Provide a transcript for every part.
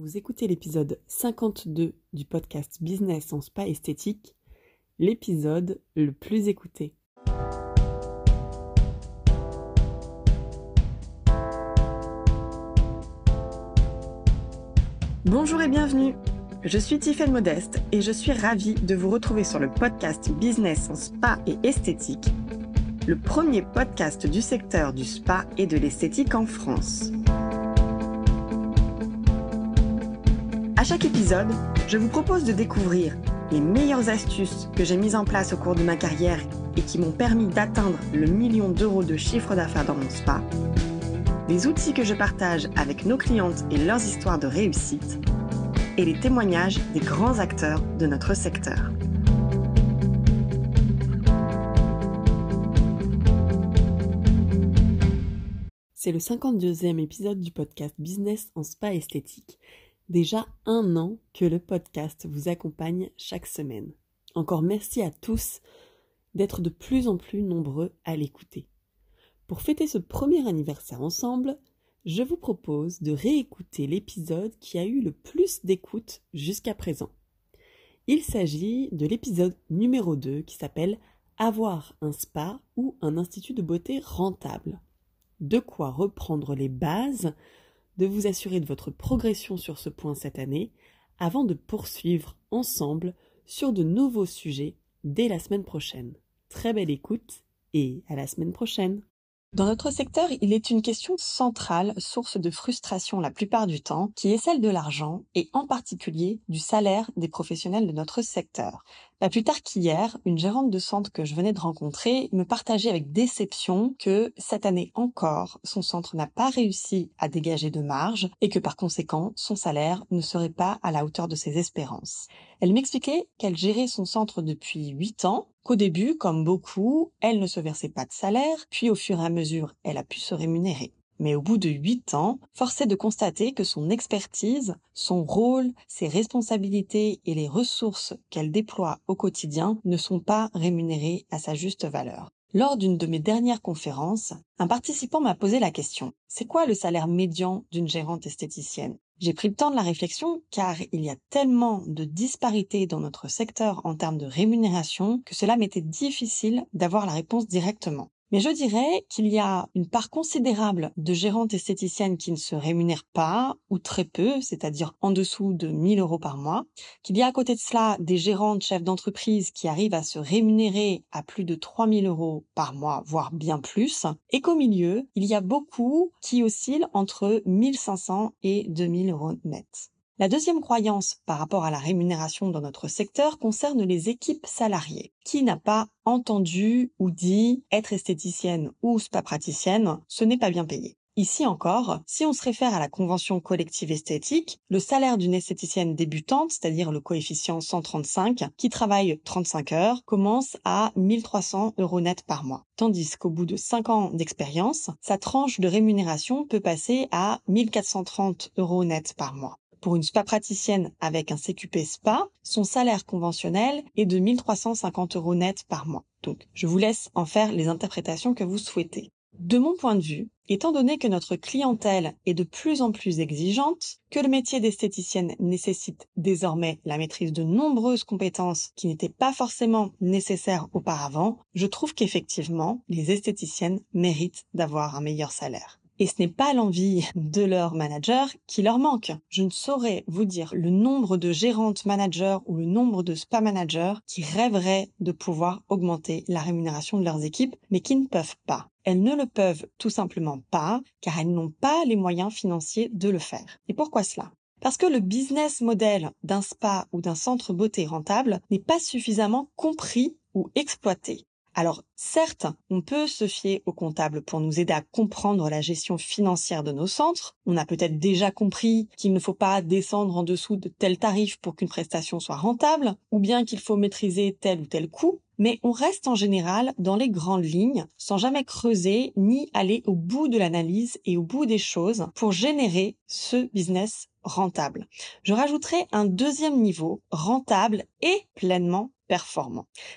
Vous écoutez l'épisode 52 du podcast Business en spa esthétique, l'épisode le plus écouté. Bonjour et bienvenue. Je suis Tiffaine Modeste et je suis ravie de vous retrouver sur le podcast Business en spa et esthétique, le premier podcast du secteur du spa et de l'esthétique en France. À chaque épisode, je vous propose de découvrir les meilleures astuces que j'ai mises en place au cours de ma carrière et qui m'ont permis d'atteindre le million d'euros de chiffre d'affaires dans mon spa, les outils que je partage avec nos clientes et leurs histoires de réussite, et les témoignages des grands acteurs de notre secteur. C'est le 52e épisode du podcast Business en spa esthétique déjà un an que le podcast vous accompagne chaque semaine. Encore merci à tous d'être de plus en plus nombreux à l'écouter. Pour fêter ce premier anniversaire ensemble, je vous propose de réécouter l'épisode qui a eu le plus d'écoute jusqu'à présent. Il s'agit de l'épisode numéro 2 qui s'appelle Avoir un spa ou un institut de beauté rentable. De quoi reprendre les bases de vous assurer de votre progression sur ce point cette année avant de poursuivre ensemble sur de nouveaux sujets dès la semaine prochaine. Très belle écoute et à la semaine prochaine. Dans notre secteur, il est une question centrale, source de frustration la plupart du temps, qui est celle de l'argent et en particulier du salaire des professionnels de notre secteur. Plus tard qu'hier, une gérante de centre que je venais de rencontrer me partageait avec déception que cette année encore, son centre n'a pas réussi à dégager de marge et que par conséquent, son salaire ne serait pas à la hauteur de ses espérances. Elle m'expliquait qu'elle gérait son centre depuis huit ans qu'au début, comme beaucoup, elle ne se versait pas de salaire, puis au fur et à mesure, elle a pu se rémunérer. Mais au bout de huit ans, force est de constater que son expertise, son rôle, ses responsabilités et les ressources qu'elle déploie au quotidien ne sont pas rémunérées à sa juste valeur. Lors d'une de mes dernières conférences, un participant m'a posé la question C'est quoi le salaire médian d'une gérante esthéticienne? J'ai pris le temps de la réflexion car il y a tellement de disparités dans notre secteur en termes de rémunération que cela m'était difficile d'avoir la réponse directement. Mais je dirais qu'il y a une part considérable de gérantes esthéticiennes qui ne se rémunèrent pas ou très peu, c'est-à-dire en dessous de 1000 euros par mois, qu'il y a à côté de cela des gérantes chefs d'entreprise qui arrivent à se rémunérer à plus de 3000 euros par mois, voire bien plus, et qu'au milieu, il y a beaucoup qui oscillent entre 1500 et 2000 euros net. La deuxième croyance par rapport à la rémunération dans notre secteur concerne les équipes salariées. Qui n'a pas entendu ou dit être esthéticienne ou spa praticienne, ce n'est pas bien payé. Ici encore, si on se réfère à la convention collective esthétique, le salaire d'une esthéticienne débutante, c'est-à-dire le coefficient 135, qui travaille 35 heures, commence à 1300 euros net par mois. Tandis qu'au bout de 5 ans d'expérience, sa tranche de rémunération peut passer à 1430 euros net par mois pour une spa praticienne avec un CQP spa, son salaire conventionnel est de 1350 euros net par mois. Donc, je vous laisse en faire les interprétations que vous souhaitez. De mon point de vue, étant donné que notre clientèle est de plus en plus exigeante, que le métier d'esthéticienne nécessite désormais la maîtrise de nombreuses compétences qui n'étaient pas forcément nécessaires auparavant, je trouve qu'effectivement, les esthéticiennes méritent d'avoir un meilleur salaire. Et ce n'est pas l'envie de leur manager qui leur manque. Je ne saurais vous dire le nombre de gérantes managers ou le nombre de spa managers qui rêveraient de pouvoir augmenter la rémunération de leurs équipes, mais qui ne peuvent pas. Elles ne le peuvent tout simplement pas, car elles n'ont pas les moyens financiers de le faire. Et pourquoi cela? Parce que le business model d'un spa ou d'un centre beauté rentable n'est pas suffisamment compris ou exploité. Alors, certes, on peut se fier au comptable pour nous aider à comprendre la gestion financière de nos centres. On a peut-être déjà compris qu'il ne faut pas descendre en dessous de tel tarif pour qu'une prestation soit rentable, ou bien qu'il faut maîtriser tel ou tel coût. Mais on reste en général dans les grandes lignes, sans jamais creuser ni aller au bout de l'analyse et au bout des choses pour générer ce business rentable. Je rajouterai un deuxième niveau, rentable et pleinement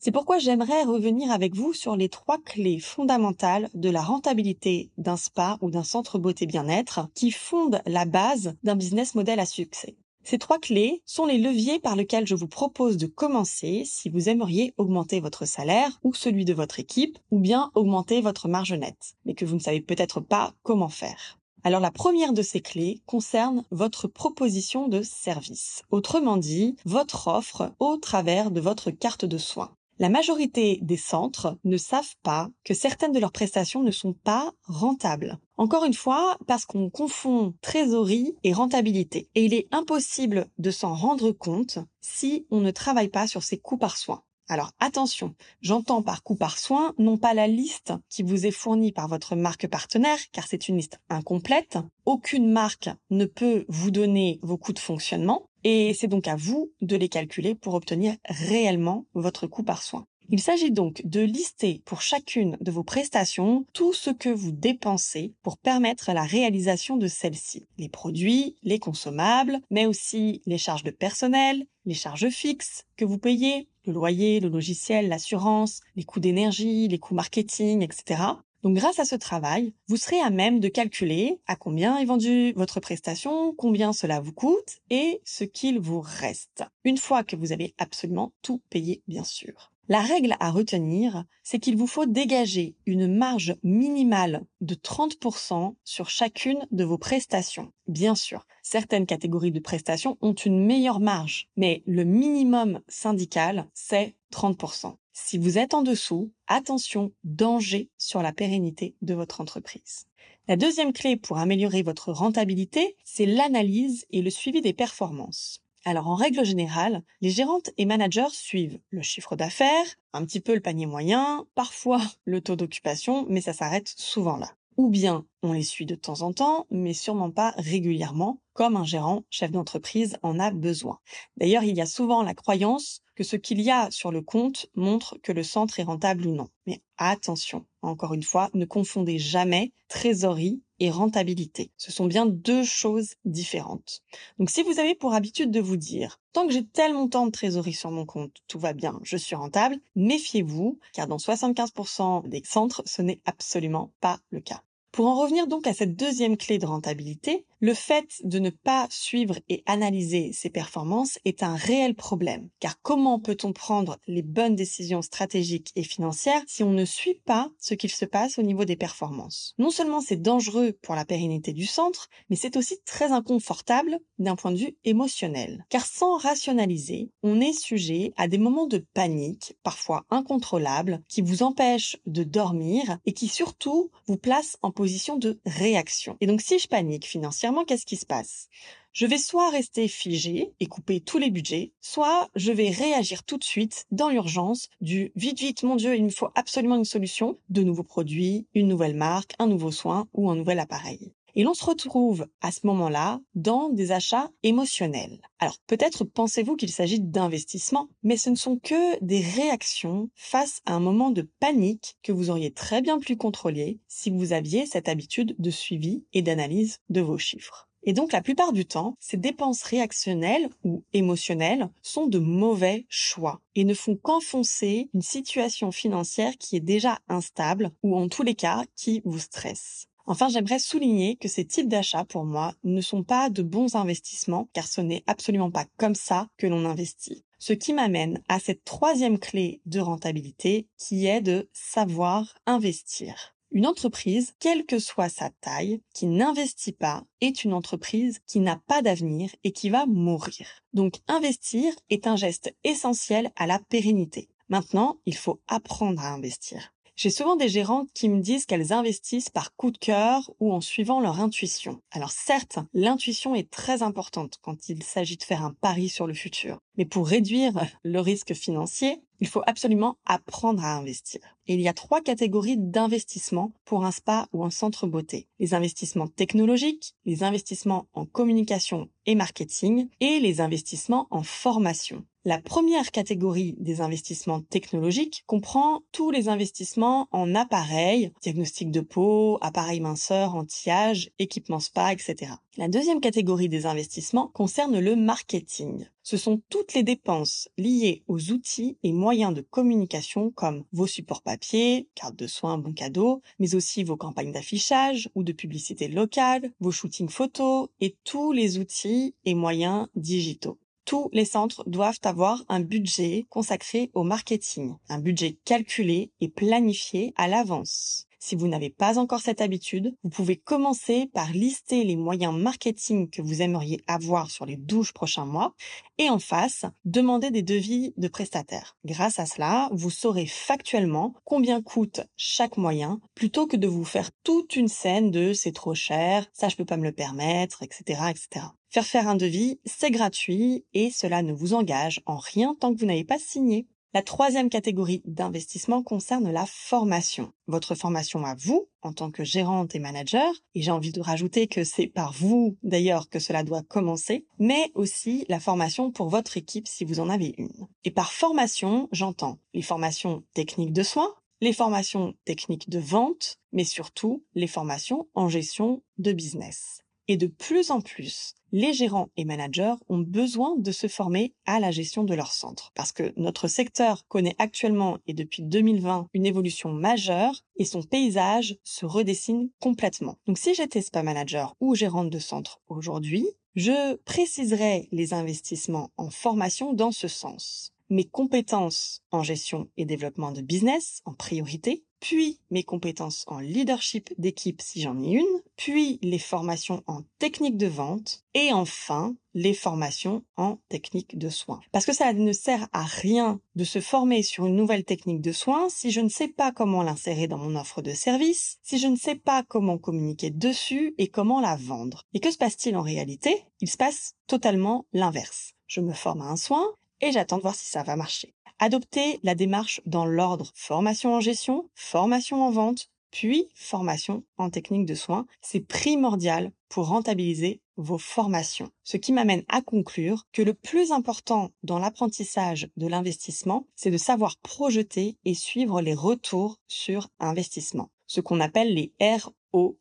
C'est pourquoi j'aimerais revenir avec vous sur les trois clés fondamentales de la rentabilité d'un spa ou d'un centre beauté bien-être qui fondent la base d'un business model à succès. Ces trois clés sont les leviers par lesquels je vous propose de commencer si vous aimeriez augmenter votre salaire ou celui de votre équipe ou bien augmenter votre marge nette, mais que vous ne savez peut-être pas comment faire. Alors la première de ces clés concerne votre proposition de service, autrement dit, votre offre au travers de votre carte de soins. La majorité des centres ne savent pas que certaines de leurs prestations ne sont pas rentables. Encore une fois, parce qu'on confond trésorerie et rentabilité. Et il est impossible de s'en rendre compte si on ne travaille pas sur ses coûts par soin. Alors attention, j'entends par coût par soin non pas la liste qui vous est fournie par votre marque partenaire, car c'est une liste incomplète. Aucune marque ne peut vous donner vos coûts de fonctionnement, et c'est donc à vous de les calculer pour obtenir réellement votre coût par soin. Il s'agit donc de lister pour chacune de vos prestations tout ce que vous dépensez pour permettre la réalisation de celles-ci. Les produits, les consommables, mais aussi les charges de personnel, les charges fixes que vous payez, le loyer, le logiciel, l'assurance, les coûts d'énergie, les coûts marketing, etc. Donc grâce à ce travail, vous serez à même de calculer à combien est vendue votre prestation, combien cela vous coûte et ce qu'il vous reste. Une fois que vous avez absolument tout payé, bien sûr. La règle à retenir, c'est qu'il vous faut dégager une marge minimale de 30% sur chacune de vos prestations. Bien sûr, certaines catégories de prestations ont une meilleure marge, mais le minimum syndical, c'est 30%. Si vous êtes en dessous, attention, danger sur la pérennité de votre entreprise. La deuxième clé pour améliorer votre rentabilité, c'est l'analyse et le suivi des performances. Alors en règle générale, les gérantes et managers suivent le chiffre d'affaires, un petit peu le panier moyen, parfois le taux d'occupation, mais ça s'arrête souvent là. Ou bien on les suit de temps en temps, mais sûrement pas régulièrement, comme un gérant chef d'entreprise en a besoin. D'ailleurs, il y a souvent la croyance que ce qu'il y a sur le compte montre que le centre est rentable ou non. Mais attention, encore une fois, ne confondez jamais trésorerie et rentabilité. Ce sont bien deux choses différentes. Donc si vous avez pour habitude de vous dire, tant que j'ai tel montant de trésorerie sur mon compte, tout va bien, je suis rentable, méfiez-vous, car dans 75% des centres, ce n'est absolument pas le cas. Pour en revenir donc à cette deuxième clé de rentabilité, le fait de ne pas suivre et analyser ses performances est un réel problème, car comment peut-on prendre les bonnes décisions stratégiques et financières si on ne suit pas ce qu'il se passe au niveau des performances? Non seulement c'est dangereux pour la pérennité du centre, mais c'est aussi très inconfortable d'un point de vue émotionnel, car sans rationaliser, on est sujet à des moments de panique, parfois incontrôlables, qui vous empêchent de dormir et qui surtout vous placent en position de réaction. Et donc si je panique financièrement, qu'est-ce qui se passe? Je vais soit rester figé et couper tous les budgets, soit je vais réagir tout de suite dans l'urgence du vite vite mon dieu il me faut absolument une solution, de nouveaux produits, une nouvelle marque, un nouveau soin ou un nouvel appareil. Et l'on se retrouve à ce moment-là dans des achats émotionnels. Alors peut-être pensez-vous qu'il s'agit d'investissements, mais ce ne sont que des réactions face à un moment de panique que vous auriez très bien pu contrôler si vous aviez cette habitude de suivi et d'analyse de vos chiffres. Et donc la plupart du temps, ces dépenses réactionnelles ou émotionnelles sont de mauvais choix et ne font qu'enfoncer une situation financière qui est déjà instable ou en tous les cas qui vous stresse. Enfin, j'aimerais souligner que ces types d'achats, pour moi, ne sont pas de bons investissements, car ce n'est absolument pas comme ça que l'on investit. Ce qui m'amène à cette troisième clé de rentabilité, qui est de savoir investir. Une entreprise, quelle que soit sa taille, qui n'investit pas, est une entreprise qui n'a pas d'avenir et qui va mourir. Donc investir est un geste essentiel à la pérennité. Maintenant, il faut apprendre à investir. J'ai souvent des gérantes qui me disent qu'elles investissent par coup de cœur ou en suivant leur intuition. Alors certes, l'intuition est très importante quand il s'agit de faire un pari sur le futur. Mais pour réduire le risque financier, il faut absolument apprendre à investir. Il y a trois catégories d'investissement pour un spa ou un centre beauté. Les investissements technologiques, les investissements en communication et marketing et les investissements en formation. La première catégorie des investissements technologiques comprend tous les investissements en appareils, diagnostic de peau, appareils minceurs, anti-âge, équipements spa, etc. La deuxième catégorie des investissements concerne le marketing. Ce sont toutes les dépenses liées aux outils et moyens de communication comme vos supports papier, cartes de soins, bons cadeaux, mais aussi vos campagnes d'affichage ou de publicité locale, vos shootings photos et tous les outils et moyens digitaux tous les centres doivent avoir un budget consacré au marketing, un budget calculé et planifié à l'avance. Si vous n'avez pas encore cette habitude, vous pouvez commencer par lister les moyens marketing que vous aimeriez avoir sur les 12 prochains mois et en face, demander des devis de prestataires. Grâce à cela, vous saurez factuellement combien coûte chaque moyen plutôt que de vous faire toute une scène de c'est trop cher, ça je peux pas me le permettre, etc., etc. Faire faire un devis, c'est gratuit et cela ne vous engage en rien tant que vous n'avez pas signé. La troisième catégorie d'investissement concerne la formation. Votre formation à vous, en tant que gérante et manager, et j'ai envie de rajouter que c'est par vous d'ailleurs que cela doit commencer, mais aussi la formation pour votre équipe si vous en avez une. Et par formation, j'entends les formations techniques de soins, les formations techniques de vente, mais surtout les formations en gestion de business. Et de plus en plus, les gérants et managers ont besoin de se former à la gestion de leur centre. Parce que notre secteur connaît actuellement et depuis 2020 une évolution majeure et son paysage se redessine complètement. Donc si j'étais spa manager ou gérante de centre aujourd'hui, je préciserai les investissements en formation dans ce sens mes compétences en gestion et développement de business en priorité, puis mes compétences en leadership d'équipe si j'en ai une, puis les formations en technique de vente et enfin les formations en technique de soins. Parce que ça ne sert à rien de se former sur une nouvelle technique de soins si je ne sais pas comment l'insérer dans mon offre de service, si je ne sais pas comment communiquer dessus et comment la vendre. Et que se passe-t-il en réalité? Il se passe totalement l'inverse. Je me forme à un soin, et j'attends de voir si ça va marcher. Adoptez la démarche dans l'ordre formation en gestion, formation en vente, puis formation en technique de soins. C'est primordial pour rentabiliser vos formations. Ce qui m'amène à conclure que le plus important dans l'apprentissage de l'investissement, c'est de savoir projeter et suivre les retours sur investissement, ce qu'on appelle les ROI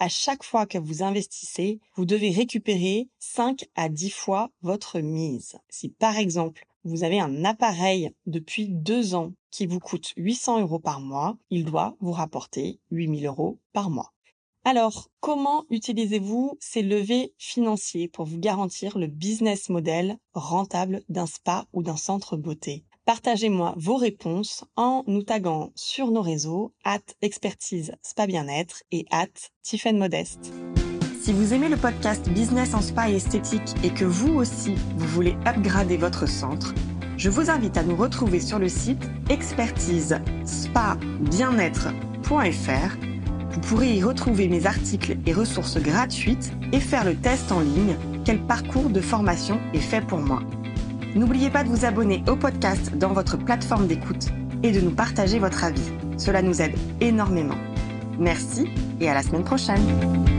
à chaque fois que vous investissez, vous devez récupérer 5 à 10 fois votre mise. Si par exemple, vous avez un appareil depuis deux ans qui vous coûte 800 euros par mois, il doit vous rapporter 8000 euros par mois. Alors, comment utilisez-vous ces levées financiers pour vous garantir le business model rentable d'un spa ou d'un centre beauté? Partagez-moi vos réponses en nous taguant sur nos réseaux at expertise spa bien-être et at Modeste. Si vous aimez le podcast Business en spa et esthétique et que vous aussi vous voulez upgrader votre centre, je vous invite à nous retrouver sur le site expertise spa bien-être.fr. Vous pourrez y retrouver mes articles et ressources gratuites et faire le test en ligne quel parcours de formation est fait pour moi. N'oubliez pas de vous abonner au podcast dans votre plateforme d'écoute et de nous partager votre avis. Cela nous aide énormément. Merci et à la semaine prochaine.